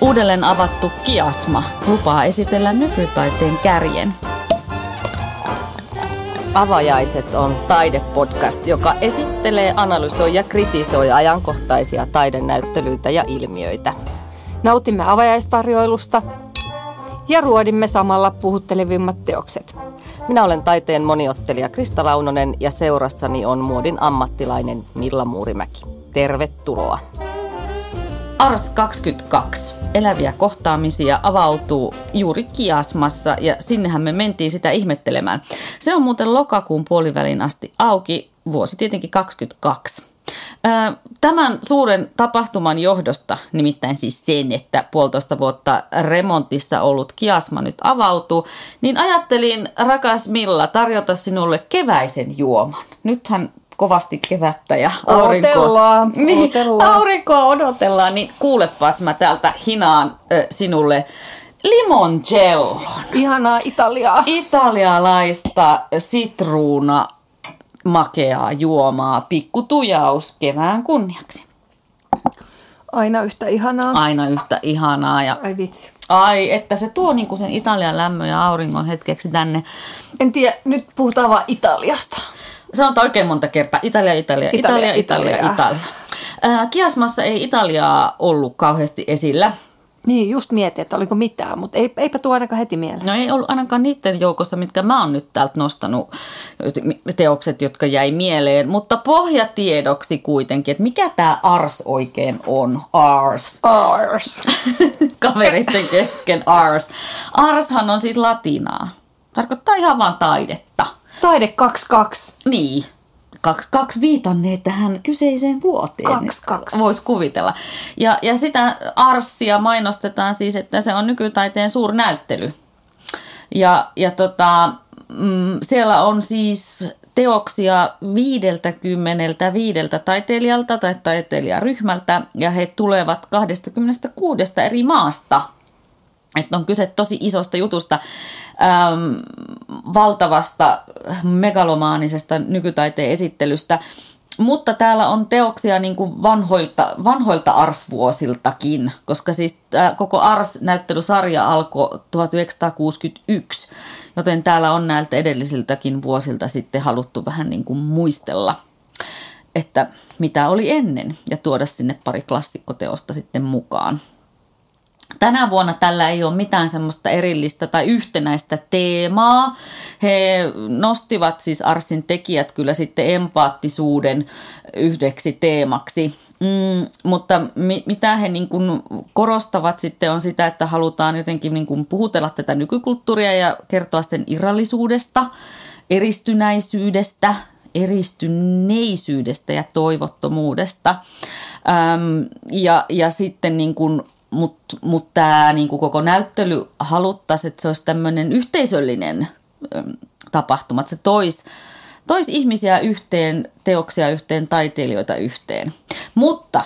Uudelleen avattu Kiasma lupaa esitellä nykytaiteen kärjen. Avajaiset on taidepodcast, joka esittelee, analysoi ja kritisoi ajankohtaisia taidenäyttelyitä ja ilmiöitä. Nautimme avajaistarjoilusta ja ruodimme samalla puhuttelevimmat teokset. Minä olen taiteen moniottelija Krista Launonen ja seurassani on muodin ammattilainen Milla Muurimäki. Tervetuloa! Ars 22. Eläviä kohtaamisia avautuu juuri Kiasmassa ja sinnehän me mentiin sitä ihmettelemään. Se on muuten lokakuun puolivälin asti auki, vuosi tietenkin 22. Tämän suuren tapahtuman johdosta, nimittäin siis sen, että puolitoista vuotta remontissa ollut kiasma nyt avautuu, niin ajattelin, rakas Milla, tarjota sinulle keväisen juoman. Nythän kovasti kevättä ja aurinkoa. Odotellaan, niin, odotellaan. Aurinkoa odotellaan, niin kuulepas mä täältä hinaan äh, sinulle limoncello. Ihanaa Italiaa. Italialaista sitruuna makeaa juomaa, pikkutujaus kevään kunniaksi. Aina yhtä ihanaa. Aina yhtä ihanaa. Ja, Ai vitsi. ai, että se tuo niinku sen Italian lämmön ja auringon hetkeksi tänne. En tiedä, nyt puhutaan vaan Italiasta. Se on oikein monta kertaa. Italia, Italia, Italia, Italia, Italia, Italia. Italia. Italia. Äh, Kiasmassa ei Italiaa ollut kauheasti esillä. Niin, just mietin, että oliko mitään, mutta ei, eipä tuo ainakaan heti mieleen. No ei ollut ainakaan niiden joukossa, mitkä mä oon nyt täältä nostanut teokset, jotka jäi mieleen. Mutta pohjatiedoksi kuitenkin, että mikä tämä Ars oikein on? Ars. Ars. Kaveritten kesken Ars. Arshan on siis latinaa. Tarkoittaa ihan vaan taidetta. Taide 22. Niin. Kaksi, kaksi viitanneet tähän kyseiseen vuoteen. Kaksi, kaksi. Voisi kuvitella. Ja, ja sitä arssia mainostetaan siis, että se on nykytaiteen suurnäyttely. Ja, ja tota, mm, siellä on siis teoksia 55 taiteilijalta tai taiteilijaryhmältä ja he tulevat 26 eri maasta. Että on kyse tosi isosta jutusta, äm, valtavasta megalomaanisesta nykytaiteen esittelystä. Mutta täällä on teoksia niin kuin vanhoilta, vanhoilta Ars-vuosiltakin, koska siis tämä koko Ars-näyttelysarja alkoi 1961, joten täällä on näiltä edellisiltäkin vuosilta sitten haluttu vähän niin kuin muistella, että mitä oli ennen ja tuoda sinne pari klassikkoteosta sitten mukaan. Tänä vuonna tällä ei ole mitään semmoista erillistä tai yhtenäistä teemaa. He nostivat siis Arsin tekijät kyllä sitten empaattisuuden yhdeksi teemaksi. Mm, mutta mi- mitä he niin kuin korostavat sitten on sitä, että halutaan jotenkin niin kuin puhutella tätä nykykulttuuria ja kertoa sen irrallisuudesta, eristynäisyydestä, eristyneisyydestä ja toivottomuudesta. Öm, ja, ja sitten niin kuin mutta mut tämä niinku koko näyttely haluttaisiin, että se olisi tämmöinen yhteisöllinen tapahtuma, että se toisi tois ihmisiä yhteen, teoksia yhteen, taiteilijoita yhteen. Mutta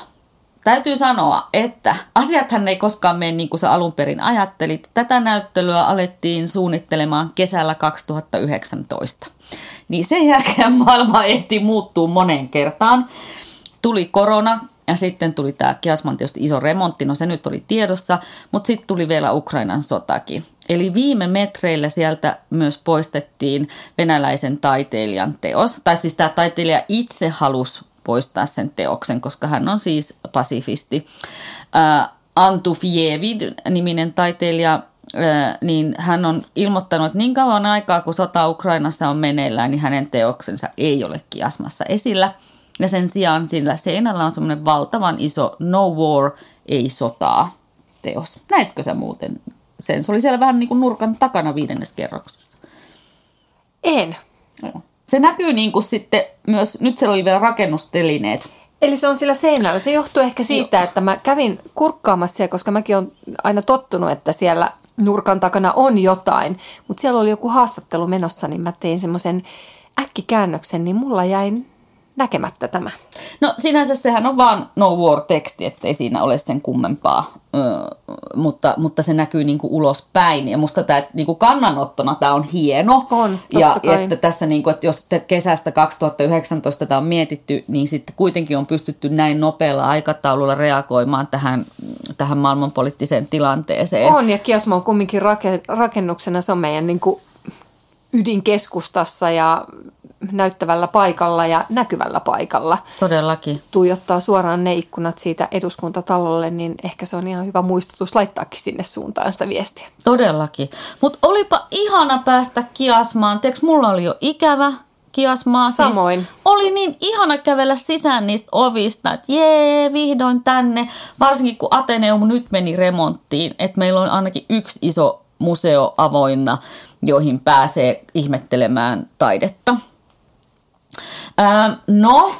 täytyy sanoa, että asiathan ei koskaan mene niin kuin sä alun perin ajattelit. Tätä näyttelyä alettiin suunnittelemaan kesällä 2019. Niin sen jälkeen maailma ehti muuttuu moneen kertaan. Tuli korona, ja sitten tuli tämä Kiasman tietysti iso remontti, no se nyt oli tiedossa, mutta sitten tuli vielä Ukrainan sotakin. Eli viime metreillä sieltä myös poistettiin venäläisen taiteilijan teos, tai siis tämä taiteilija itse halusi poistaa sen teoksen, koska hän on siis pasifisti. Äh, Antu Fievid-niminen taiteilija niin hän on ilmoittanut, että niin kauan aikaa kun sota Ukrainassa on meneillään, niin hänen teoksensa ei ole kiasmassa esillä – ja sen sijaan sillä seinällä on semmoinen valtavan iso No War, ei sotaa teos. Näetkö sä muuten sen? Se oli siellä vähän niin kuin nurkan takana viidennes kerroksessa. En. Se näkyy niin kuin sitten myös, nyt siellä oli vielä rakennustelineet. Eli se on sillä seinällä. Se johtuu ehkä siitä, Joo. että mä kävin kurkkaamassa siellä, koska mäkin olen aina tottunut, että siellä nurkan takana on jotain. Mutta siellä oli joku haastattelu menossa, niin mä tein semmoisen äkkikäännöksen, niin mulla jäi näkemättä tämä? No sinänsä sehän on vaan no war-teksti, ettei siinä ole sen kummempaa, ö, mutta, mutta se näkyy niin kuin ulospäin. Ja musta tämä niin kuin kannanottona tämä on hieno. On, ja kai. että tässä niin kuin, että jos kesästä 2019 tämä on mietitty, niin sitten kuitenkin on pystytty näin nopealla aikataululla reagoimaan tähän tähän maailmanpoliittiseen tilanteeseen. On, ja Kiasma on kumminkin rakennuksena, se on meidän niin kuin ydinkeskustassa ja näyttävällä paikalla ja näkyvällä paikalla. Todellakin. Tuijottaa suoraan ne ikkunat siitä eduskuntatalolle, niin ehkä se on ihan hyvä muistutus laittaakin sinne suuntaan sitä viestiä. Todellakin. Mutta olipa ihana päästä kiasmaan. Teekö mulla oli jo ikävä kiasmaa. Siis Samoin. Siis oli niin ihana kävellä sisään niistä ovista, että jee, vihdoin tänne. Varsinkin kun Ateneum nyt meni remonttiin, että meillä on ainakin yksi iso museo avoinna, joihin pääsee ihmettelemään taidetta. Ää, no,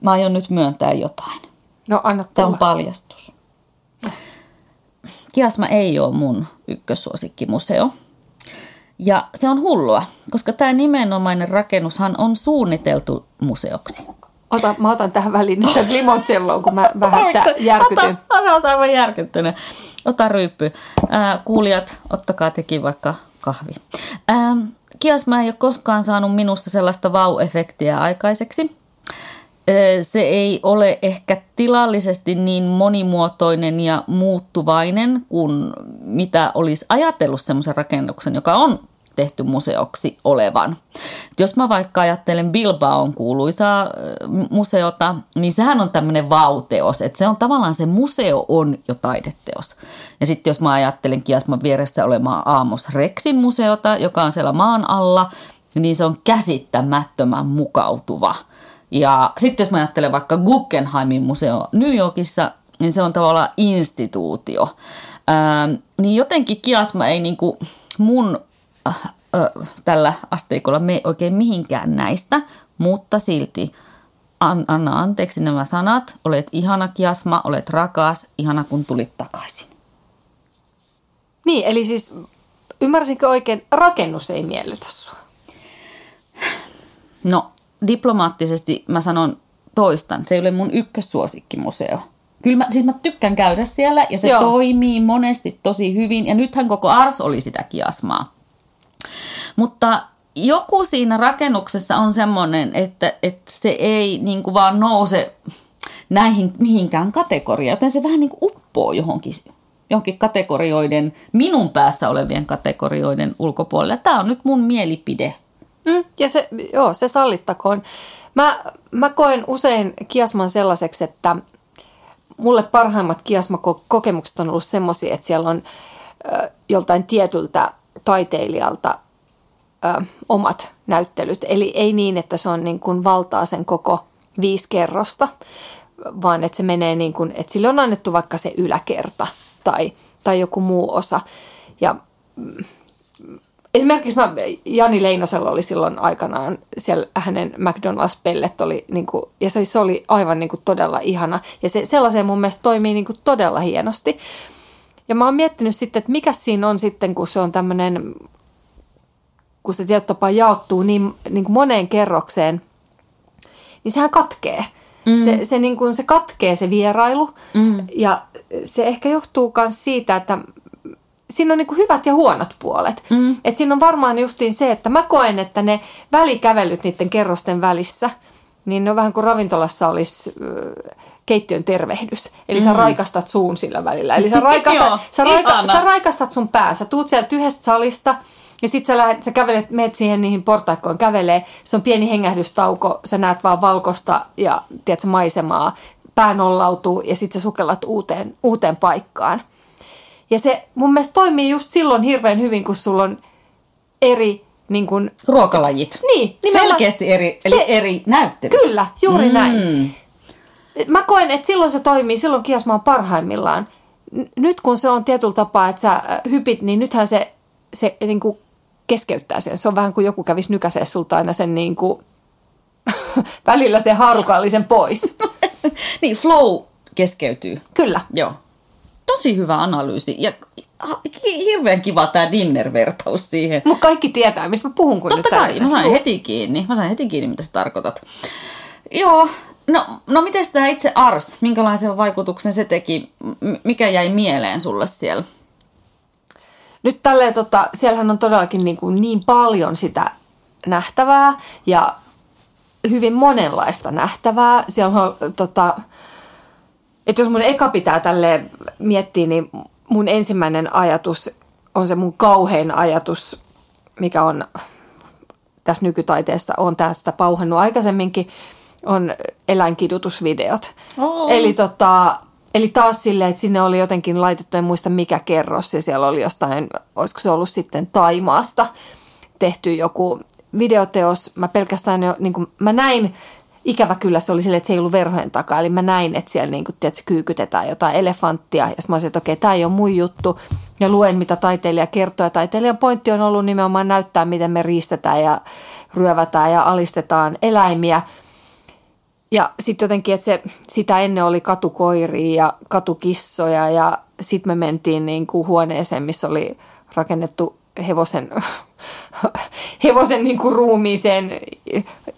mä aion nyt myöntää jotain. No anna Tämä on paljastus. Kiasma ei ole mun ykkössuosikkimuseo. Ja se on hullua, koska tämä nimenomainen rakennushan on suunniteltu museoksi. Ota, mä otan tähän väliin nyt limoncelloon, kun mä vähän järkytyn. Ota, ota aivan järkyttyneen. Ota ryyppy. Äh, kuulijat, ottakaa tekin vaikka kahvi. Ähm, Kiasma ei ole koskaan saanut minusta sellaista vau-efektiä aikaiseksi. Se ei ole ehkä tilallisesti niin monimuotoinen ja muuttuvainen kuin mitä olisi ajatellut semmoisen rakennuksen, joka on tehty museoksi olevan. Jos mä vaikka ajattelen Bilbaon kuuluisaa museota, niin sehän on tämmöinen vauteos, että se on tavallaan se museo on jo taideteos. Ja sitten jos mä ajattelen Kiasman vieressä olemaan Aamos Rexin museota, joka on siellä maan alla, niin se on käsittämättömän mukautuva. Ja sitten jos mä ajattelen vaikka Guggenheimin museo New Yorkissa, niin se on tavallaan instituutio. Ää, niin jotenkin Kiasma ei niinku mun tällä asteikolla me oikein mihinkään näistä, mutta silti an, anna anteeksi nämä sanat. Olet ihana Kiasma, olet rakas, ihana kun tulit takaisin. Niin, eli siis ymmärsinkö oikein, rakennus ei miellytä sua? No, diplomaattisesti mä sanon toistan, se ei ole mun ykkössuosikkimuseo. Kyllä mä, siis mä tykkään käydä siellä ja se Joo. toimii monesti tosi hyvin ja nythän koko Ars oli sitä kiasmaa. Mutta joku siinä rakennuksessa on semmoinen, että, että se ei niin kuin vaan nouse näihin mihinkään kategoriaan, joten se vähän niin kuin uppoo johonkin, johonkin kategorioiden, minun päässä olevien kategorioiden ulkopuolelle. Tämä on nyt mun mielipide. Mm, ja se, joo, se sallittakoon. Mä, mä koen usein kiasman sellaiseksi, että mulle parhaimmat kiasmakokemukset on ollut semmoisia, että siellä on ö, joltain tietyltä taiteilijalta ö, omat näyttelyt. Eli ei niin, että se on niin kuin valtaa sen koko viisi kerrosta, vaan että se menee niin kuin, että sille on annettu vaikka se yläkerta tai, tai joku muu osa. Ja mm, esimerkiksi mä, Jani Leinosella oli silloin aikanaan siellä hänen McDonald's-pellet oli, niin kuin, ja se, se oli aivan niin kuin, todella ihana. Ja se sellaiseen mun mielestä toimii niin kuin, todella hienosti. Ja mä oon miettinyt sitten, että mikä siinä on sitten, kun se on tämmöinen, kun se tietyllä tapaa jaottuu niin, niin kuin moneen kerrokseen, niin sehän katkee. Mm. Se, se, niin kuin, se katkee se vierailu mm. ja se ehkä johtuu myös siitä, että siinä on niin kuin hyvät ja huonot puolet. Mm. Et siinä on varmaan justiin se, että mä koen, että ne välikävelyt niiden kerrosten välissä, niin ne on vähän kuin ravintolassa olisi keittiön tervehdys. Eli mm. sä raikastat suun sillä välillä. Eli sä raikastat, Joo, sä, raika, sä raikastat sun pää. Sä tuut sieltä yhdestä salista ja sit sä, lähet, sä kävelet, meet siihen niihin portaikkoon kävelee. Se on pieni hengähdystauko. Sä näet vaan valkosta ja tiedätkö, maisemaa. Pää nollautuu ja sit sä sukellat uuteen, uuteen paikkaan – ja se mun mielestä toimii just silloin hirveän hyvin, kun sulla on eri niin kun, Ruokalajit. Niin. Nimenomaan, Selkeästi eri, eli se, eri näyttelyt. Kyllä, juuri mm. näin. Mä koen, että silloin se toimii, silloin kiasma on parhaimmillaan. Nyt kun se on tietyllä tapaa, että sä äh, hypit, niin nythän se, se niin kuin keskeyttää sen. Se on vähän kuin joku kävisi nykäisee sulta aina sen niin kuin, välillä se haarukallisen pois. niin, flow keskeytyy. Kyllä. Joo tosi hyvä analyysi ja hirveän kiva tämä dinner-vertaus siihen. Mutta kaikki tietää, mistä mä puhun kun Totta kai, mä sain heti kiinni. Mä sain heti kiinni, mitä sä tarkoitat. Joo, no, no miten tämä itse Ars, minkälaisen vaikutuksen se teki, mikä jäi mieleen sulle siellä? Nyt tälleen, tota, siellähän on todellakin niin, kuin niin paljon sitä nähtävää ja hyvin monenlaista nähtävää. Siellä on tota, että jos mun eka pitää tälle miettii, niin mun ensimmäinen ajatus on se mun kauhein ajatus, mikä on tässä nykytaiteesta, on tästä pauhannut aikaisemminkin, on eläinkidutusvideot. Oh. Eli, tota, eli taas silleen, että sinne oli jotenkin laitettu, en muista mikä kerros, ja siellä oli jostain, olisiko se ollut sitten Taimaasta tehty joku videoteos. Mä pelkästään jo, niin kuin, mä näin ikävä kyllä se oli silleen, että se ei ollut verhojen takaa. Eli mä näin, että siellä niin kuin, tiedätkö, kyykytetään jotain elefanttia. Ja sitten mä olisin, että okei, tämä ei ole mun juttu. Ja luen, mitä taiteilija kertoo. Ja taiteilijan pointti on ollut nimenomaan näyttää, miten me riistetään ja ryövätään ja alistetaan eläimiä. Ja sitten jotenkin, että se, sitä ennen oli katukoiria ja katukissoja ja sitten me mentiin niin kuin huoneeseen, missä oli rakennettu hevosen, hevosen niin kuin ruumiiseen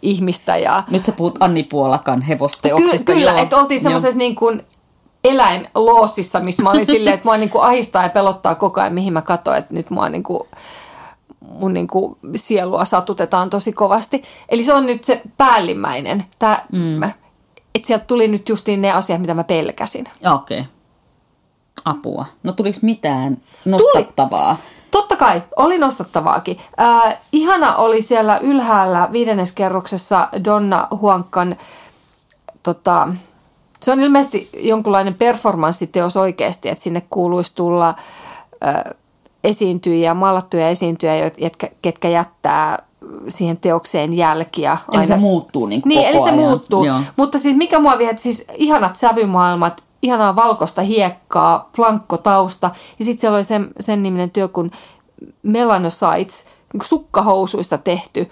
ihmistä. Ja... Nyt sä puhut Anni Puolakan hevosteoksista. Ky- kyllä, että oltiin semmoisessa niin kuin eläinloosissa, missä mä olin silleen, että mua niin kuin ahistaa ja pelottaa koko ajan, mihin mä katsoin, että nyt mua niin kuin, mun niin kuin sielua satutetaan tosi kovasti. Eli se on nyt se päällimmäinen. Tää, mm. että sieltä tuli nyt justiin ne asiat, mitä mä pelkäsin. Okei. Okay. Apua. No tuliko mitään nostattavaa? Tuli. Totta kai, oli nostattavaakin. Äh, ihana oli siellä ylhäällä viidennes kerroksessa Donna Huankkan, tota, se on ilmeisesti jonkunlainen performanssiteos oikeasti, että sinne kuuluisi tulla äh, esiintyjiä, maalattuja esiintyjiä, jotka, ketkä jättää siihen teokseen jälkiä. Eli aina. se muuttuu niin kuin Niin, koko eli se ajan. muuttuu. Joo. Mutta siis mikä mua vie, että siis ihanat sävymaailmat, ihanaa valkoista hiekkaa, tausta Ja sitten siellä oli sen, sen niminen työ kuin Melanocytes, niin kuin sukkahousuista tehty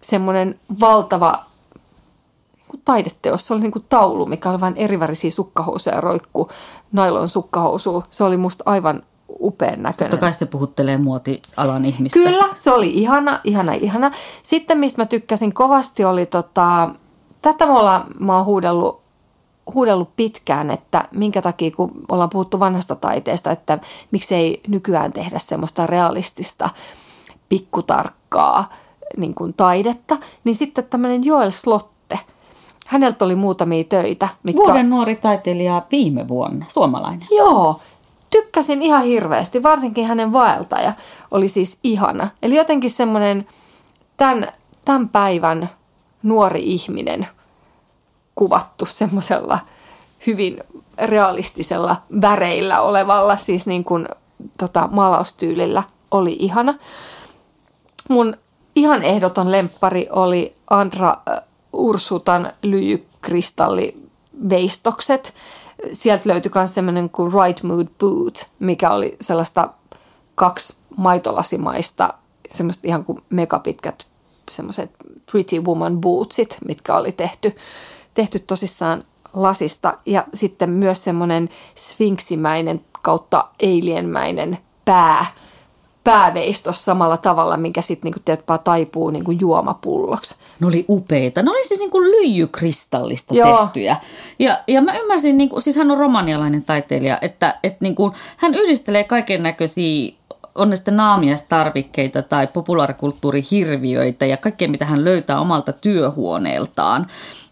semmoinen valtava niin kuin taideteos. Se oli niin kuin taulu, mikä oli vain erivärisiä sukkahousuja roikku, nailon sukkahousu. Se oli musta aivan upean näköinen. Totta kai se puhuttelee muotialan ihmistä. Kyllä, se oli ihana, ihana, ihana. Sitten mistä mä tykkäsin kovasti oli tota, tätä me ollaan, mä oon huudellut huudellut pitkään, että minkä takia, kun ollaan puhuttu vanhasta taiteesta, että miksei nykyään tehdä semmoista realistista, pikkutarkkaa niin kuin taidetta, niin sitten tämmöinen Joel Slotte, häneltä oli muutamia töitä. Mitkä... Vuoden nuori taiteilija viime vuonna, suomalainen. Joo, tykkäsin ihan hirveästi, varsinkin hänen vaeltaja oli siis ihana. Eli jotenkin semmoinen tämän, tämän päivän nuori ihminen – kuvattu semmoisella hyvin realistisella väreillä olevalla, siis niin kuin tota, maalaustyylillä oli ihana. Mun ihan ehdoton lemppari oli Andra Ursutan lyijykristalliveistokset. Sieltä löytyi myös semmoinen kuin Right Mood Boot, mikä oli sellaista kaksi maitolasimaista, semmoista ihan kuin megapitkät semmoiset Pretty Woman bootsit, mitkä oli tehty tehty tosissaan lasista. Ja sitten myös semmoinen sfinksimäinen kautta eilienmäinen pää, pääveistos samalla tavalla, mikä sitten niinku, tiedät, taipuu niinku juomapulloksi. Ne oli upeita. Ne oli siis niinku lyijykristallista Joo. tehtyjä. Ja, ja mä ymmärsin, niinku, siis hän on romanialainen taiteilija, että et niinku, hän yhdistelee kaiken näköisiä on ne sitten naamiaistarvikkeita tai populaarikulttuurihirviöitä ja kaikkea, mitä hän löytää omalta työhuoneeltaan.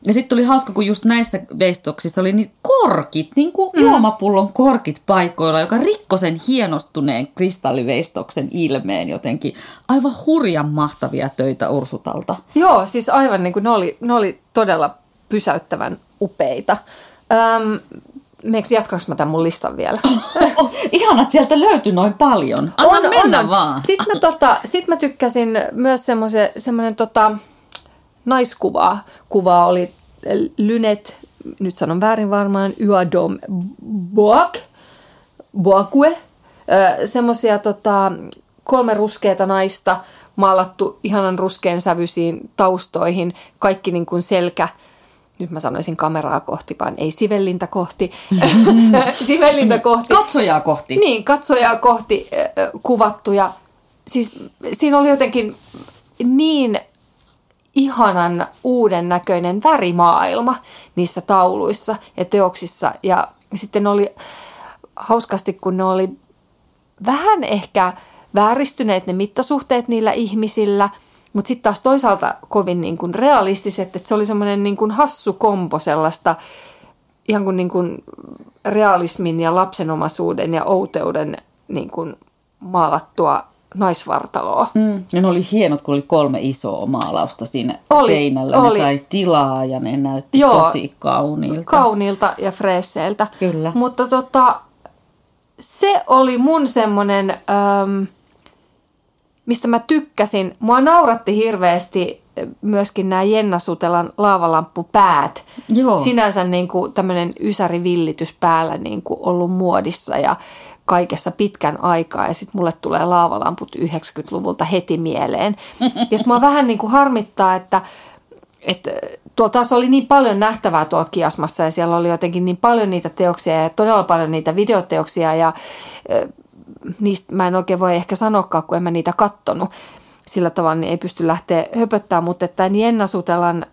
Ja sitten tuli hauska, kun just näissä veistoksissa oli niin korkit, niin kuin mm. juomapullon korkit paikoilla, joka rikkoi sen hienostuneen kristalliveistoksen ilmeen jotenkin. Aivan hurjan mahtavia töitä Ursutalta. Joo, siis aivan niin kuin ne oli, ne oli todella pysäyttävän upeita. Öm, Meikö jatkaanko mä tämän mun listan vielä? Oh, ihana, että sieltä löytyi noin paljon. Anna on, mennä on. vaan. Sitten mä, tota, sit mä tykkäsin myös semmoinen tota, naiskuvaa. Kuvaa oli Lynet, nyt sanon väärin varmaan, Yadom Boak, Boakue. Semmoisia tota, kolme ruskeata naista maalattu ihanan ruskean sävyisiin taustoihin. Kaikki niin kuin selkä, nyt mä sanoisin kameraa kohti, vaan ei sivellintä kohti. sivellintä kohti. Katsojaa kohti. Niin, katsojaa kohti kuvattuja. Siis siinä oli jotenkin niin ihanan uuden näköinen värimaailma niissä tauluissa ja teoksissa. Ja sitten oli hauskasti, kun ne oli vähän ehkä vääristyneet ne mittasuhteet niillä ihmisillä, mutta sitten taas toisaalta kovin niin kuin realistiset, että se oli semmoinen niin kuin hassu kompo sellaista ihan kuin, niin kuin realismin ja lapsenomaisuuden ja outeuden niin kuin maalattua naisvartaloa. Mm. Ja ne oli hienot, kun oli kolme isoa maalausta siinä Oli, seinällä. oli. Ne sai tilaa ja ne näytti Joo. tosi kauniilta. Kauniilta ja freesseiltä. Kyllä. Mutta tota, se oli mun semmonen, äm, mistä mä tykkäsin. Mua nauratti hirveästi myöskin nämä Jenna Sutelan laavalamppupäät. Joo. Sinänsä niin kuin tämmöinen ysäri-villitys päällä niin kuin ollut muodissa ja kaikessa pitkän aikaa. Ja sitten mulle tulee laavalamput 90-luvulta heti mieleen. Ja sit mua vähän niin kuin harmittaa, että, että tuolla taas oli niin paljon nähtävää tuolla kiasmassa ja siellä oli jotenkin niin paljon niitä teoksia ja todella paljon niitä videoteoksia ja niistä mä en oikein voi ehkä sanoakaan, kun en mä niitä kattonut sillä tavalla, niin ei pysty lähteä höpöttämään, mutta että Jenna Sutelan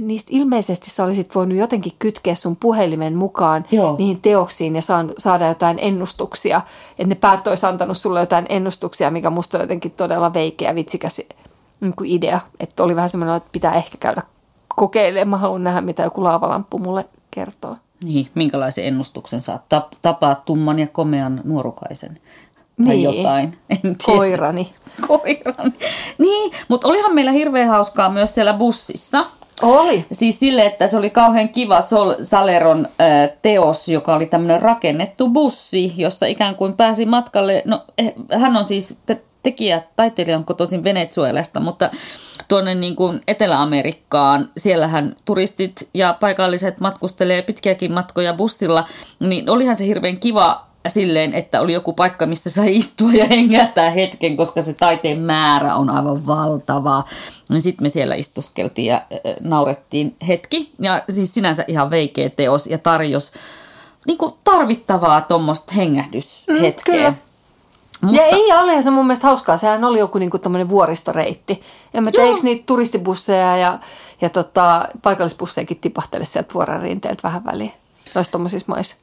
niistä ilmeisesti sä olisit voinut jotenkin kytkeä sun puhelimen mukaan Joo. niihin teoksiin ja saan, saada jotain ennustuksia. Että ne päät olisi antanut sulle jotain ennustuksia, mikä musta on jotenkin todella veikeä vitsikäs niin kuin idea. Että oli vähän semmoinen, että pitää ehkä käydä kokeilemaan. Mä haluan nähdä, mitä joku laavalamppu mulle kertoo. Niin, minkälaisen ennustuksen saat? Tap- tapaa tumman ja komean nuorukaisen. Tai Niin. jotain. En tiedä. Koirani. Koiran. Niin, mutta olihan meillä hirveän hauskaa myös siellä bussissa. Oli. Siis sille, että se oli kauhean kiva Sol Saleron äh, teos, joka oli tämmöinen rakennettu bussi, jossa ikään kuin pääsi matkalle. No, eh, hän on siis te- tekijä, taiteilija on kotoisin Venezuelasta, mutta tuonne niin kuin Etelä-Amerikkaan, siellähän turistit ja paikalliset matkustelee pitkiäkin matkoja bussilla, niin olihan se hirveän kiva silleen, että oli joku paikka, mistä sai istua ja hengähtää hetken, koska se taiteen määrä on aivan valtava. Niin sitten me siellä istuskeltiin ja naurettiin hetki. Ja siis sinänsä ihan veikeä teos ja tarjos niin kuin tarvittavaa tuommoista hengähdyshetkeä. Mm, kyllä. Ja ei ole se mun mielestä hauskaa. Sehän oli joku niinku vuoristoreitti. En mä tiedä, Joo. eikö niitä turistibusseja ja, ja tota, paikallisbussejakin tipahtele sieltä vuoren rinteeltä vähän väliin. Noissa tommosissa maissa.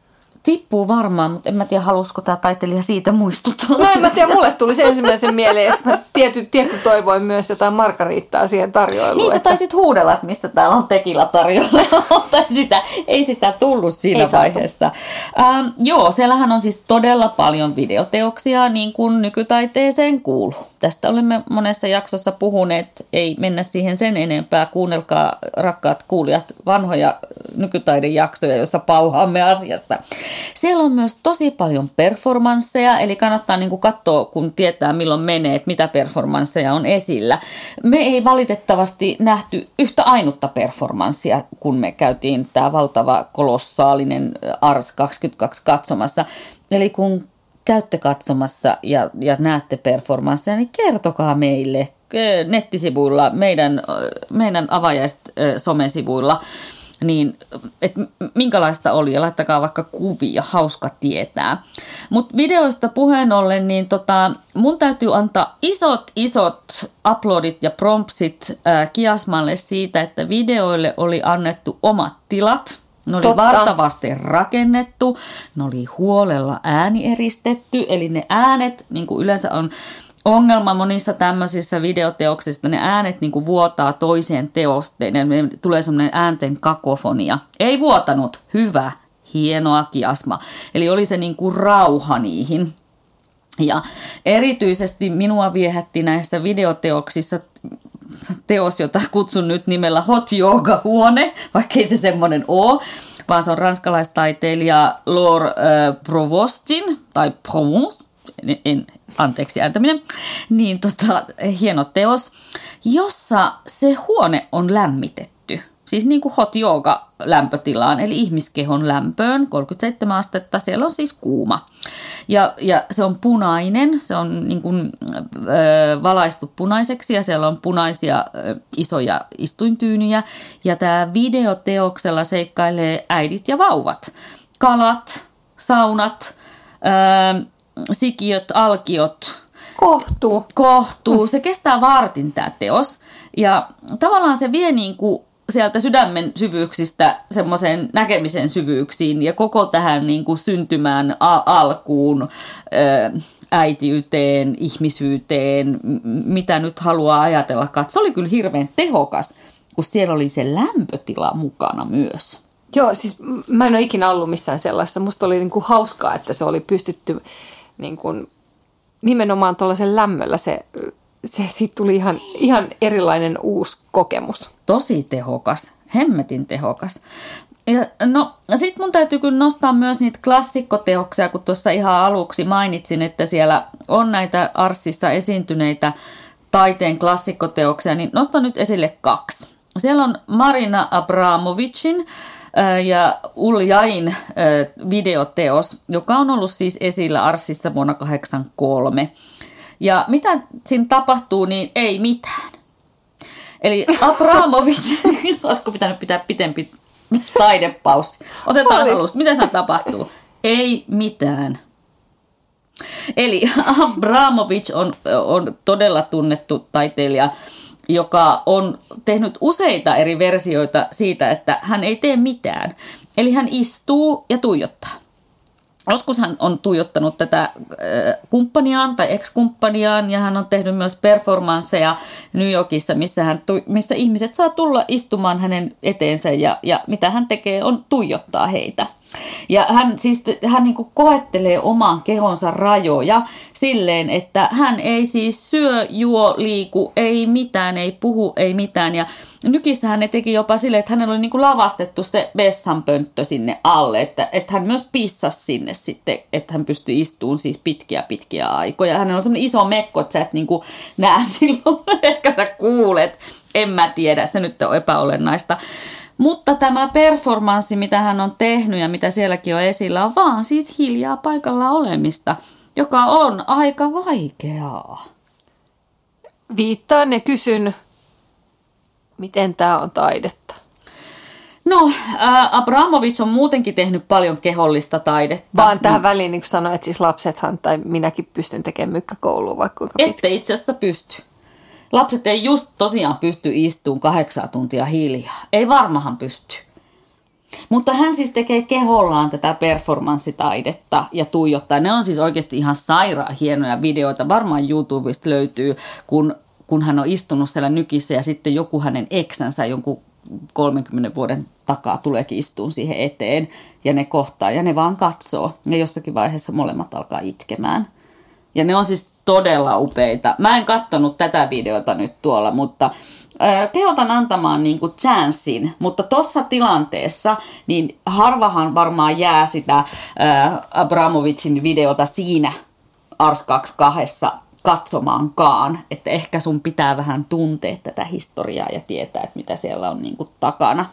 Tippuu varmaan, mutta en mä tiedä, halusiko tämä taiteilija siitä muistuttaa. No en mä tiedä, mulle tuli se ensimmäisen mieleen. Sitten mä tietty, tietty toivoin myös jotain margariittaa siihen tarjoiluun. Niin sä että- taisit huudella, että mistä täällä on tekila tarjolla, mutta sitä, ei sitä tullut siinä Ei vaiheessa. Ähm, joo, siellähän on siis todella paljon videoteoksia, niin kuin nykytaiteeseen kuuluu. Tästä olemme monessa jaksossa puhuneet, ei mennä siihen sen enempää. Kuunnelkaa, rakkaat kuulijat, vanhoja nykytaidejaksoja, joissa pauhaamme asiasta. Siellä on myös tosi paljon performansseja, eli kannattaa niin kuin katsoa, kun tietää milloin menee, että mitä performansseja on esillä. Me ei valitettavasti nähty yhtä ainutta performanssia, kun me käytiin tämä valtava kolossaalinen Ars 22 katsomassa. Eli kun käytte katsomassa ja, ja näette performansseja, niin kertokaa meille ö, nettisivuilla, meidän, ö, meidän avajaiset somesivuilla, niin et m- minkälaista oli ja laittakaa vaikka kuvia, hauska tietää. Mutta videoista puheen ollen, niin tota, mun täytyy antaa isot, isot uploadit ja prompsit äh, Kiasmalle siitä, että videoille oli annettu omat tilat. Ne oli Totta. vartavasti rakennettu, ne oli huolella äänieristetty, eli ne äänet, niin kuin yleensä on ongelma monissa tämmöisissä videoteoksissa, ne äänet niin kuin vuotaa toiseen teosteen, ja tulee semmoinen äänten kakofonia. Ei vuotanut, hyvä, hienoa kiasma. Eli oli se niin kuin rauha niihin. Ja erityisesti minua viehätti näissä videoteoksissa teos, jota kutsun nyt nimellä Hot Yoga Huone, vaikkei se semmoinen ole, vaan se on ranskalaistaiteilija Laure äh, Provostin, tai Provence, en, en, anteeksi ääntäminen, niin tota, hieno teos, jossa se huone on lämmitetty. Siis niin kuin hot yoga lämpötilaan, eli ihmiskehon lämpöön, 37 astetta, siellä on siis kuuma. Ja, ja se on punainen, se on niin kuin, ö, valaistu punaiseksi ja siellä on punaisia ö, isoja istuintyynyjä. Ja tämä videoteoksella seikkailee äidit ja vauvat. Kalat, saunat, ö, sikiöt, alkiot, Kohtuu. kohtuu. Se kestää vartin tämä teos. Ja tavallaan se vie niin kuin sieltä sydämen syvyyksistä semmoiseen näkemisen syvyyksiin ja koko tähän niin kuin syntymään alkuun, äitiyteen, ihmisyyteen, mitä nyt haluaa ajatella. Se oli kyllä hirveän tehokas, kun siellä oli se lämpötila mukana myös. Joo, siis mä en ole ikinä ollut missään sellaisessa. Musta oli niin kuin hauskaa, että se oli pystytty niin kuin, nimenomaan tuollaisen lämmöllä se, se siitä tuli ihan, ihan erilainen uusi kokemus. Tosi tehokas, hemmetin tehokas. Ja no, sitten mun täytyy kyllä nostaa myös niitä klassikkoteoksia, kun tuossa ihan aluksi mainitsin, että siellä on näitä Arssissa esiintyneitä taiteen klassikkoteoksia, niin nostan nyt esille kaksi. Siellä on Marina Abramovicin ja Uljain videoteos, joka on ollut siis esillä Arssissa vuonna 1983. Ja mitä siinä tapahtuu, niin ei mitään. Eli Abramovic, olisiko pitänyt pitää pitempi taidepaussi. Otetaan alusta. Mitä siinä tapahtuu? Ei mitään. Eli Abramovic on, on todella tunnettu taiteilija, joka on tehnyt useita eri versioita siitä, että hän ei tee mitään. Eli hän istuu ja tuijottaa. Joskus hän on tuijottanut tätä kumppaniaan tai ex-kumppaniaan ja hän on tehnyt myös performansseja New Yorkissa, missä, hän, missä ihmiset saa tulla istumaan hänen eteensä ja, ja mitä hän tekee on tuijottaa heitä. Ja hän siis hän niin kuin koettelee oman kehonsa rajoja silleen, että hän ei siis syö, juo, liiku, ei mitään, ei puhu, ei mitään. Ja nykissä hän ne teki jopa silleen, että hänellä oli niin kuin lavastettu se vessanpönttö sinne alle, että, että hän myös pissasi sinne sitten, että hän pystyi istumaan siis pitkiä pitkiä aikoja. Hänellä on semmoinen iso mekko, että sä et niin kuin näe milloin, ehkä sä kuulet, en mä tiedä, se nyt on epäolennaista. Mutta tämä performanssi, mitä hän on tehnyt ja mitä sielläkin on esillä, on vaan siis hiljaa paikalla olemista, joka on aika vaikeaa. Viittaan ja kysyn, miten tämä on taidetta? No, äh, Abramovic on muutenkin tehnyt paljon kehollista taidetta. Vaan tähän väliin, niin kuin sanoit, siis lapsethan tai minäkin pystyn tekemään mykkäkoulua vaikka kuinka Ette itse asiassa pysty. Lapset ei just tosiaan pysty istuun kahdeksan tuntia hiljaa. Ei varmahan pysty. Mutta hän siis tekee kehollaan tätä performanssitaidetta ja tuijottaa. Ne on siis oikeasti ihan sairaan hienoja videoita. Varmaan YouTubesta löytyy, kun, kun hän on istunut siellä nykissä ja sitten joku hänen eksänsä jonkun 30 vuoden takaa tuleekin istuun siihen eteen ja ne kohtaa ja ne vaan katsoo. Ja jossakin vaiheessa molemmat alkaa itkemään. Ja ne on siis todella upeita. Mä en kattonut tätä videota nyt tuolla, mutta kehotan antamaan niin kuin chanssin, mutta tuossa tilanteessa niin harvahan varmaan jää sitä Abramovicin videota siinä Ars 22 katsomaankaan, että ehkä sun pitää vähän tuntea tätä historiaa ja tietää, että mitä siellä on niin kuin takana.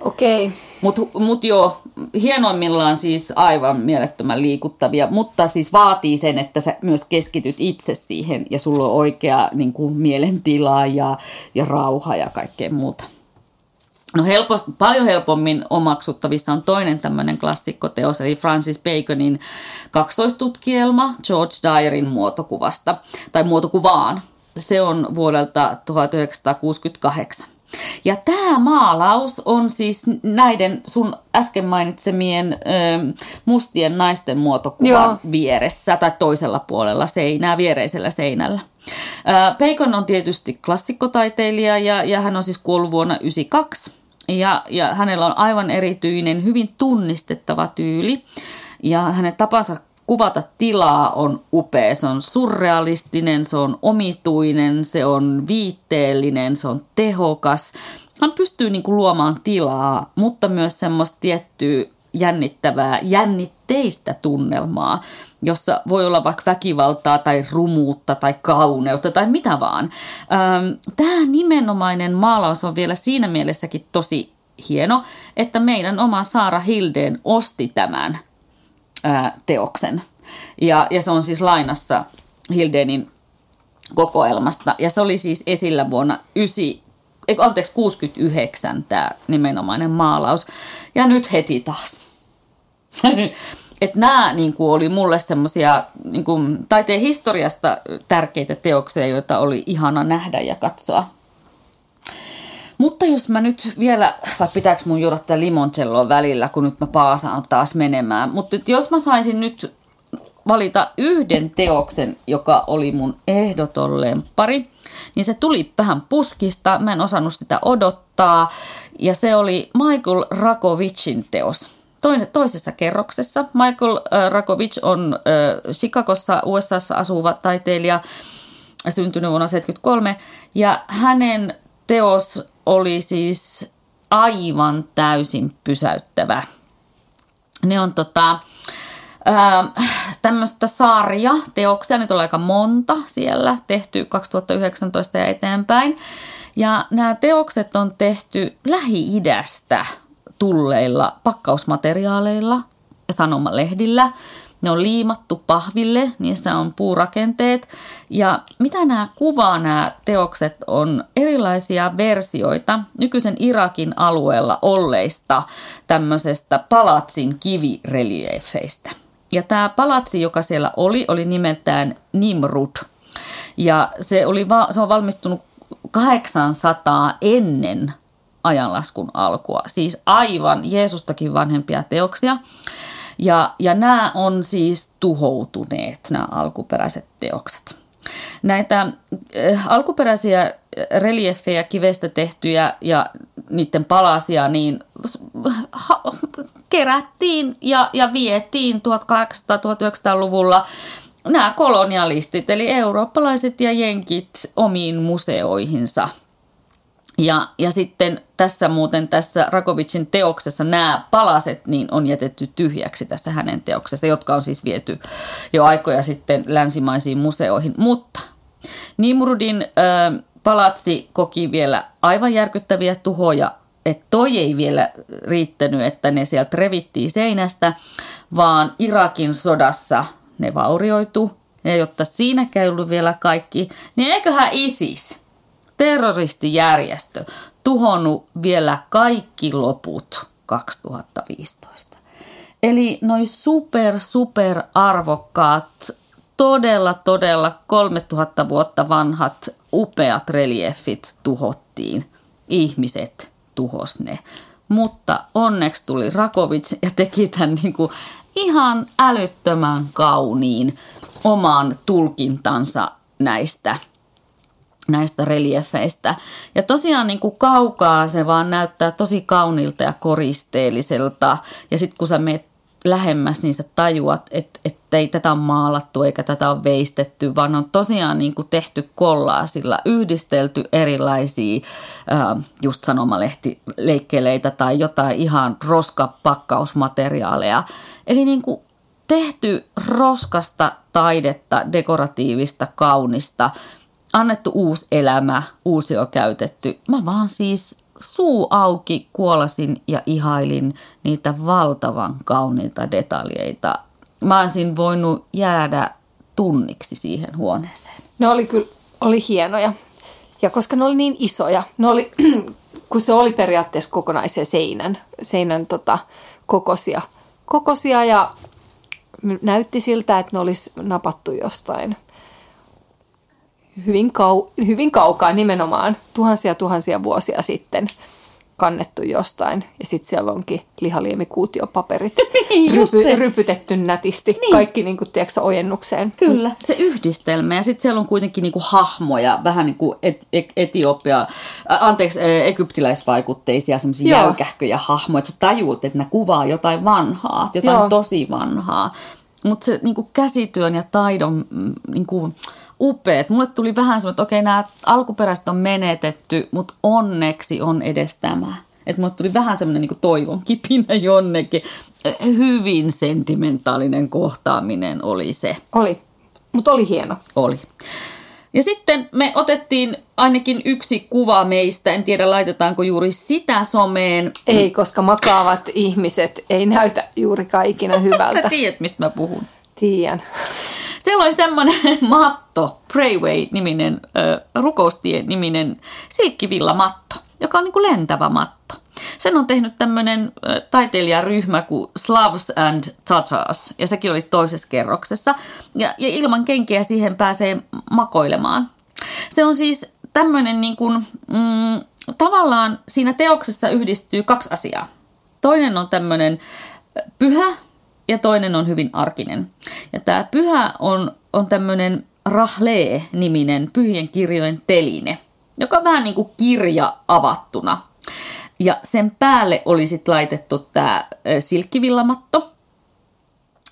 Okei. Mutta mut joo, hienoimmillaan siis aivan mielettömän liikuttavia, mutta siis vaatii sen, että sä myös keskityt itse siihen ja sulla on oikea niin kuin mielentila ja, ja rauha ja kaikkea muuta. No helposti, paljon helpommin omaksuttavissa on toinen tämmöinen klassikkoteos, eli Francis Baconin kaksoistutkielma George Dyerin muotokuvasta, tai muotokuvaan. Se on vuodelta 1968. Ja tämä maalaus on siis näiden sun äsken mainitsemien ö, mustien naisten muotokuvan Joo. vieressä tai toisella puolella seinää, viereisellä seinällä. Peikon on tietysti klassikkotaiteilija ja, ja hän on siis kuollut vuonna 1992. Ja, ja hänellä on aivan erityinen, hyvin tunnistettava tyyli. Ja hänen tapansa kuvata tilaa on upea. Se on surrealistinen, se on omituinen, se on viitteellinen, se on tehokas. Hän pystyy niin kuin luomaan tilaa, mutta myös semmoista tiettyä jännittävää, jännitteistä tunnelmaa, jossa voi olla vaikka väkivaltaa tai rumuutta tai kauneutta tai mitä vaan. Tämä nimenomainen maalaus on vielä siinä mielessäkin tosi hieno, että meidän oma Saara Hildeen osti tämän ää, teoksen. Ja, ja se on siis lainassa Hildenin kokoelmasta. Ja se oli siis esillä vuonna 9, anteeksi, 69 tämä nimenomainen maalaus. Ja nyt heti taas. että nämä niin kuin, oli mulle semmoisia niin taiteen historiasta tärkeitä teoksia, joita oli ihana nähdä ja katsoa. Mutta jos mä nyt vielä, vai pitääkö mun juoda tätä limoncelloa välillä, kun nyt mä paasaan taas menemään. Mutta jos mä saisin nyt valita yhden teoksen, joka oli mun ehdoton lempari, niin se tuli vähän puskista. Mä en osannut sitä odottaa. Ja se oli Michael Rakovicin teos toisessa kerroksessa. Michael Rakovic on Chicagossa USAssa asuva taiteilija, syntynyt vuonna 1973, ja hänen teos oli siis aivan täysin pysäyttävä. Ne on tota, tämmöistä sarja teoksia, nyt on aika monta siellä, tehty 2019 ja eteenpäin. Ja nämä teokset on tehty Lähi-idästä tulleilla pakkausmateriaaleilla ja sanomalehdillä. Ne on liimattu pahville, niissä on puurakenteet. Ja mitä nämä kuvaa nämä teokset on erilaisia versioita nykyisen Irakin alueella olleista tämmöisestä palatsin kivireliefeistä. Ja tämä palatsi, joka siellä oli, oli nimeltään Nimrud. Ja se, oli va- se on valmistunut 800 ennen ajanlaskun alkua. Siis aivan Jeesustakin vanhempia teoksia. Ja, ja nämä on siis tuhoutuneet, nämä alkuperäiset teokset. Näitä äh, alkuperäisiä reliefejä kivestä tehtyjä ja niiden palasia niin ha, kerättiin ja, ja vietiin 1800-1900-luvulla nämä kolonialistit, eli eurooppalaiset ja jenkit omiin museoihinsa – ja, ja sitten tässä muuten tässä Rakovicin teoksessa nämä palaset niin on jätetty tyhjäksi tässä hänen teoksessa, jotka on siis viety jo aikoja sitten länsimaisiin museoihin. Mutta Nimrudin äh, palatsi koki vielä aivan järkyttäviä tuhoja, että toi ei vielä riittänyt, että ne sieltä revittiin seinästä, vaan Irakin sodassa ne vaurioitu. Ja jotta siinä käynyt vielä kaikki, niin eiköhän ISIS – terroristijärjestö tuhonnut vielä kaikki loput 2015. Eli noin super, super arvokkaat, todella, todella 3000 vuotta vanhat upeat reliefit tuhottiin. Ihmiset tuhos ne. Mutta onneksi tuli Rakovic ja teki tämän niin kuin ihan älyttömän kauniin oman tulkintansa näistä – näistä reliefeistä. Ja tosiaan niin kuin kaukaa se vaan näyttää tosi kaunilta ja koristeelliselta. Ja sitten kun sä menet lähemmäs, niin sä tajuat, että, että ei tätä on maalattu eikä tätä on veistetty, vaan on tosiaan niin kuin tehty kollaasilla, yhdistelty erilaisia just sanomalehtileikkeleitä tai jotain ihan roskapakkausmateriaaleja. Eli niin kuin tehty roskasta taidetta, dekoratiivista, kaunista – annettu uusi elämä, uusi on käytetty. Mä vaan siis suu auki kuolasin ja ihailin niitä valtavan kauniita detaljeita. Mä olisin voinut jäädä tunniksi siihen huoneeseen. Ne oli kyllä oli hienoja. Ja koska ne oli niin isoja, ne oli, kun se oli periaatteessa kokonaisen seinän, seinän tota, kokosia, kokosia ja näytti siltä, että ne olisi napattu jostain hyvin, kau, hyvin kaukaa nimenomaan tuhansia tuhansia vuosia sitten kannettu jostain. Ja sitten siellä onkin lihaliemikuutiopaperit rypy, rypytetty nätisti. Niin. Kaikki niin kuin, tiedätkö, ojennukseen. Kyllä, se yhdistelmä. Ja sitten siellä on kuitenkin niin kuin hahmoja, vähän niin kuin et, et, Etiopia, anteeksi, äh, egyptiläisvaikutteisia, semmoisia jäykähköjä hahmoja. Että sä tajuut, että ne kuvaa jotain vanhaa, jotain Joo. tosi vanhaa. Mutta se niin kuin käsityön ja taidon mm, niin kuin, upeat. Mulle tuli vähän semmoinen, että okei, nämä alkuperäiset on menetetty, mutta onneksi on edes tämä. Että mulle tuli vähän semmoinen niin toivon kipinä jonnekin. Hyvin sentimentaalinen kohtaaminen oli se. Oli, mutta oli hieno. Oli. Ja sitten me otettiin ainakin yksi kuva meistä. En tiedä, laitetaanko juuri sitä someen. Ei, koska makaavat ihmiset ei näytä juuri kaikina hyvältä. Sä tiedät, mistä mä puhun. Tiedän. Siellä oli semmoinen matto, Prayway-niminen, äh, rukoustie-niminen silkkivillamatto, joka on niin kuin lentävä matto. Sen on tehnyt tämmöinen taiteilijaryhmä kuin Slavs and Tatars, ja sekin oli toisessa kerroksessa. Ja, ja ilman kenkeä siihen pääsee makoilemaan. Se on siis tämmöinen niin kuin, mm, tavallaan siinä teoksessa yhdistyy kaksi asiaa. Toinen on tämmöinen pyhä toinen on hyvin arkinen. Ja tämä pyhä on, on tämmöinen Rahle-niminen pyhien kirjojen teline, joka on vähän niin kuin kirja avattuna. Ja sen päälle oli sitten laitettu tämä silkkivillamatto,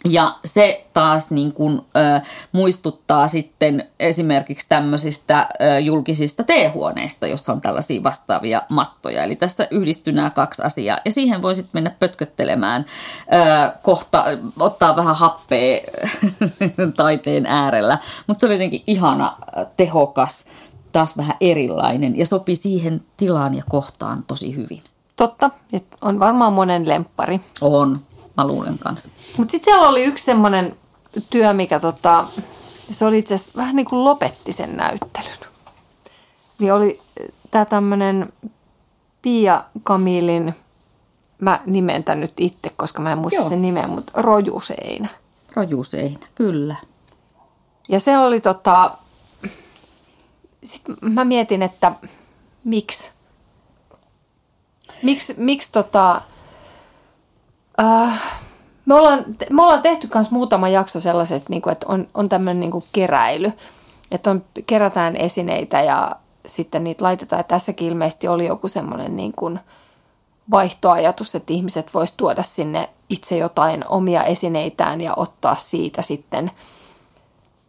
ja se taas niin kuin, ö, muistuttaa sitten esimerkiksi tämmöisistä ö, julkisista teehuoneista, jossa on tällaisia vastaavia mattoja. Eli tässä yhdistyy nämä kaksi asiaa. Ja siihen voi sitten mennä pötköttelemään ö, kohta, ottaa vähän happea taiteen äärellä. Mutta se oli jotenkin ihana, tehokas, taas vähän erilainen ja sopi siihen tilaan ja kohtaan tosi hyvin. Totta, on varmaan monen lemppari. On, mä luulen kanssa. Mutta sitten siellä oli yksi semmoinen työ, mikä tota, se oli itse asiassa vähän niin kuin lopetti sen näyttelyn. Niin oli tämä tämmöinen Pia Kamilin, mä nimen tämän nyt itse, koska mä en muista Joo. sen nimeä, mutta Rojuseinä. Rojuseinä, kyllä. Ja se oli tota, sitten mä mietin, että miksi, miksi, miksi tota, äh, me, ollaan, me ollaan tehty myös muutama jakso sellaiset, niin kuin, että on, on tämmöinen niin kuin keräily, että on, kerätään esineitä ja sitten niitä laitetaan. Ja tässäkin ilmeisesti oli joku semmoinen niin kuin vaihtoajatus, että ihmiset vois tuoda sinne itse jotain omia esineitään ja ottaa siitä sitten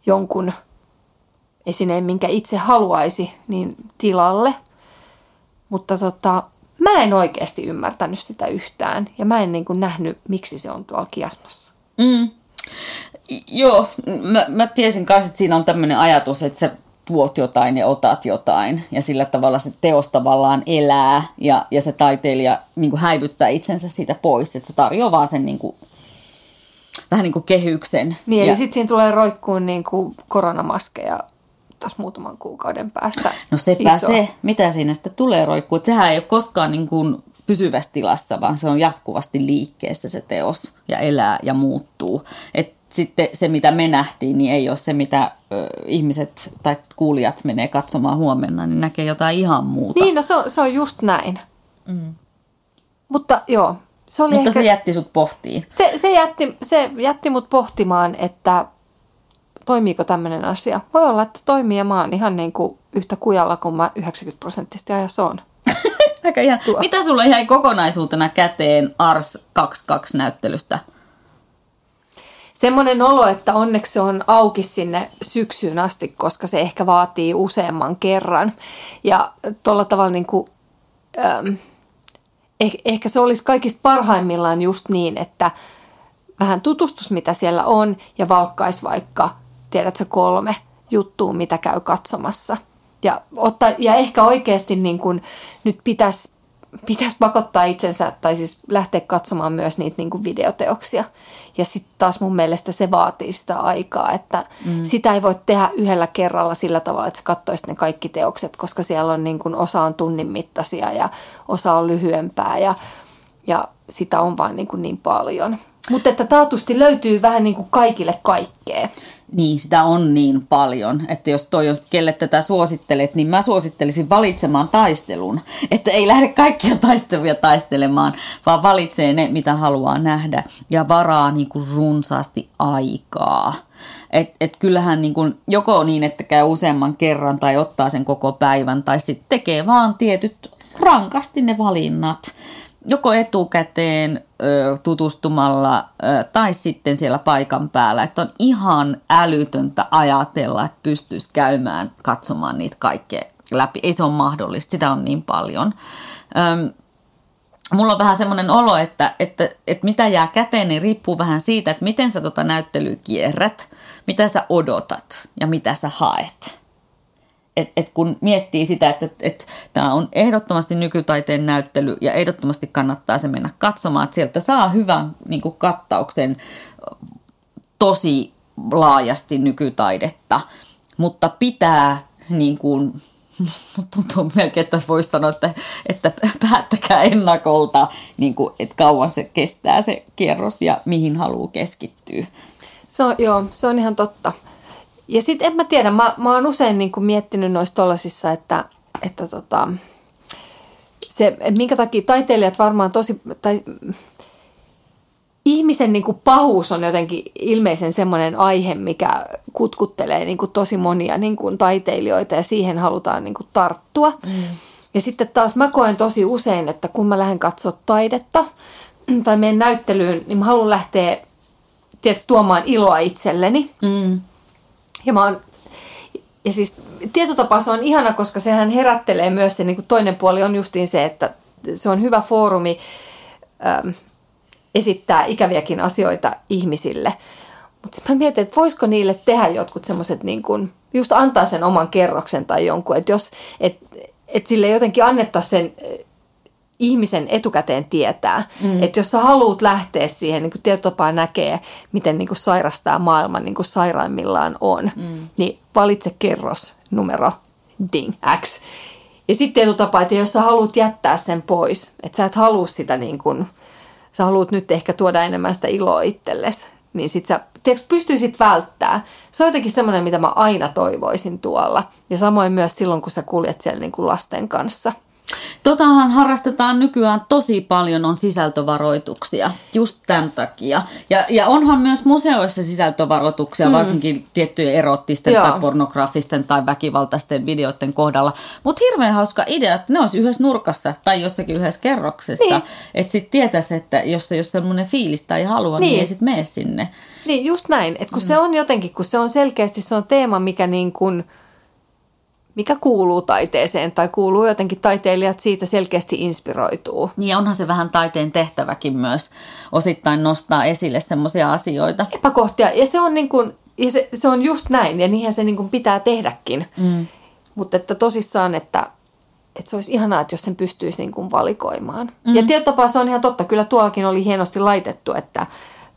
jonkun esineen, minkä itse haluaisi, niin tilalle. Mutta tota, mä en oikeasti ymmärtänyt sitä yhtään ja mä en niin kuin nähnyt, miksi se on tuolla kiasmassa. Mm. Joo, mä, mä tiesin kanssa, että siinä on tämmöinen ajatus, että sä tuot jotain ja otat jotain ja sillä tavalla se teos tavallaan elää ja, ja se taiteilija niin kuin häivyttää itsensä siitä pois, että se tarjoaa vaan sen niin kuin, vähän niin kuin kehyksen. Niin, ja, eli sitten siinä tulee roikkuun niin kuin koronamaskeja tuossa muutaman kuukauden päästä. No sepä iso. se, mitä siinä sitten tulee roikkuu. Että sehän ei ole koskaan niin kuin pysyvässä tilassa, vaan se on jatkuvasti liikkeessä se teos ja elää ja muuttuu. Et sitten se, mitä me nähtiin, niin ei ole se, mitä ö, ihmiset tai kuulijat menee katsomaan huomenna, niin näkee jotain ihan muuta. Niin, no se on, se on just näin. Mm. Mutta joo, se oli Mutta ehkä... se jätti sut pohtiin. Se, se, jätti, se jätti mut pohtimaan, että toimiiko tämmöinen asia. Voi olla, että toimii ja mä oon ihan niin kuin yhtä kujalla kuin mä 90 prosenttisesti ajassa on. Aika ihan. Tuo. Mitä sulle jäi kokonaisuutena käteen Ars 22 näyttelystä? Semmoinen olo, että onneksi se on auki sinne syksyyn asti, koska se ehkä vaatii useamman kerran. Ja tuolla tavalla niin kuin, ähm, eh, ehkä se olisi kaikista parhaimmillaan just niin, että vähän tutustus, mitä siellä on, ja valkkaisi vaikka, tiedätkö, kolme juttua, mitä käy katsomassa. Ja, ottaa, ja ehkä oikeasti niin kuin, nyt pitäisi pitäisi pakottaa itsensä, tai siis lähteä katsomaan myös niitä niin kuin videoteoksia. Ja sitten taas mun mielestä se vaatii sitä aikaa, että mm. sitä ei voi tehdä yhdellä kerralla sillä tavalla, että sä katsoisit ne kaikki teokset, koska siellä on niin kuin, osa on tunnin mittaisia ja osa on lyhyempää ja, ja sitä on vaan niin, kuin niin paljon. Mutta että taatusti löytyy vähän niin kuin kaikille kaikkea. Niin, sitä on niin paljon, että jos toi on, kelle tätä suosittelet, niin mä suosittelisin valitsemaan taistelun. Että ei lähde kaikkia taisteluja taistelemaan, vaan valitsee ne, mitä haluaa nähdä ja varaa niin kuin runsaasti aikaa. Et, et kyllähän niin kuin, joko niin, että käy useamman kerran tai ottaa sen koko päivän, tai sitten tekee vaan tietyt rankasti ne valinnat joko etukäteen tutustumalla tai sitten siellä paikan päällä. Että on ihan älytöntä ajatella, että pystyisi käymään katsomaan niitä kaikkea läpi. Ei se ole mahdollista, sitä on niin paljon. Mulla on vähän semmoinen olo, että, että, että mitä jää käteen, niin riippuu vähän siitä, että miten sä tota näyttelyä kierrät, mitä sä odotat ja mitä sä haet et, et kun miettii sitä, että et, et, tämä on ehdottomasti nykytaiteen näyttely ja ehdottomasti kannattaa se mennä katsomaan, että sieltä saa hyvän niin kuin kattauksen tosi laajasti nykytaidetta, mutta pitää niin kuin, tuntuu melkein, että voisi sanoa, että, että päättäkää ennakolta, niin kuin, että kauan se kestää se kierros ja mihin haluaa keskittyä. Se on, joo, se on ihan totta. Ja sitten en mä tiedä, mä, mä oon usein niin kuin miettinyt noissa tollasissa, että, että tota, se, minkä takia taiteilijat varmaan tosi, tai ihmisen niin kuin pahuus on jotenkin ilmeisen semmoinen aihe, mikä kutkuttelee niin kuin tosi monia niin kuin taiteilijoita ja siihen halutaan niin kuin tarttua. Mm. Ja sitten taas mä koen tosi usein, että kun mä lähden katsoa taidetta tai menen näyttelyyn, niin mä haluan lähteä tietysti, tuomaan iloa itselleni. Mm. Ja mä oon ja siis tietotapa se on ihana, koska sehän herättelee myös se niin kuin toinen puoli on justiin se, että se on hyvä foorumi ähm, esittää ikäviäkin asioita ihmisille. Mutta mä mietin, että voisiko niille tehdä jotkut semmoiset, niin kuin, just antaa sen oman kerroksen tai jonkun, että jos, et, et sille jotenkin annettaisiin sen ihmisen etukäteen tietää. Mm. Että jos sä haluat lähteä siihen, niin kuin tietotapaa näkee, miten niin kuin sairastaa maailma niin kuin sairaimmillaan on, mm. niin valitse kerros numero ding X. Ja sitten tietotapa, että jos sä haluat jättää sen pois, että sä et halua sitä niin kuin, sä haluat nyt ehkä tuoda enemmän sitä iloa itsellesi, niin sit sä tiedätkö, pystyisit välttää. Se on jotenkin semmoinen, mitä mä aina toivoisin tuolla. Ja samoin myös silloin, kun sä kuljet siellä niin kuin lasten kanssa – Totahan harrastetaan nykyään tosi paljon, on sisältövaroituksia just tämän takia. Ja, ja onhan myös museoissa sisältövaroituksia, mm. varsinkin tiettyjen erottisten Joo. tai pornografisten tai väkivaltaisten videoiden kohdalla. Mutta hirveän hauska idea, että ne olisi yhdessä nurkassa tai jossakin yhdessä kerroksessa. Niin. Että sitten tietäisi, että jos, jos semmoinen fiilis tai halua, niin, niin ei sitten mene sinne. Niin, just näin. Että kun mm. se on jotenkin, kun se on selkeästi se on teema, mikä niin kuin – mikä kuuluu taiteeseen tai kuuluu jotenkin taiteilijat siitä selkeästi inspiroituu. Niin onhan se vähän taiteen tehtäväkin myös osittain nostaa esille semmoisia asioita. Epäkohtia ja se on, niin kuin, ja se, se on just näin ja niinhän se niin kuin pitää tehdäkin. Mm. Mutta että tosissaan, että, että se olisi ihanaa, että jos sen pystyisi niin kuin valikoimaan. Mm. Ja tietotapaa se on ihan totta. Kyllä tuollakin oli hienosti laitettu, että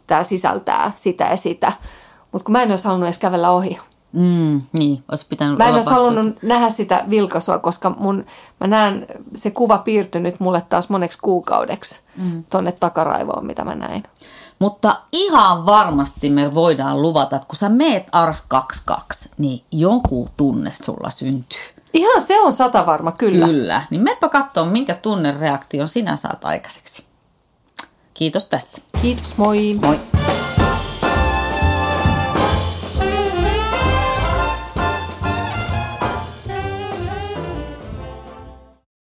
tämä sisältää sitä ja sitä. Mutta kun mä en olisi halunnut edes kävellä ohi. Mm, niin, olisi pitänyt Mä en olisi halunnut nähdä sitä vilkaisua, koska mun, mä näen se kuva piirtynyt mulle taas moneksi kuukaudeksi mm. tonne takaraivoon, mitä mä näin. Mutta ihan varmasti me voidaan luvata, että kun sä meet Ars 22, niin joku tunne sulla syntyy. Ihan se on sata varma, kyllä. Kyllä. Niin meppä katsoa, minkä tunnereaktion sinä saat aikaiseksi. Kiitos tästä. Kiitos, moi. Moi.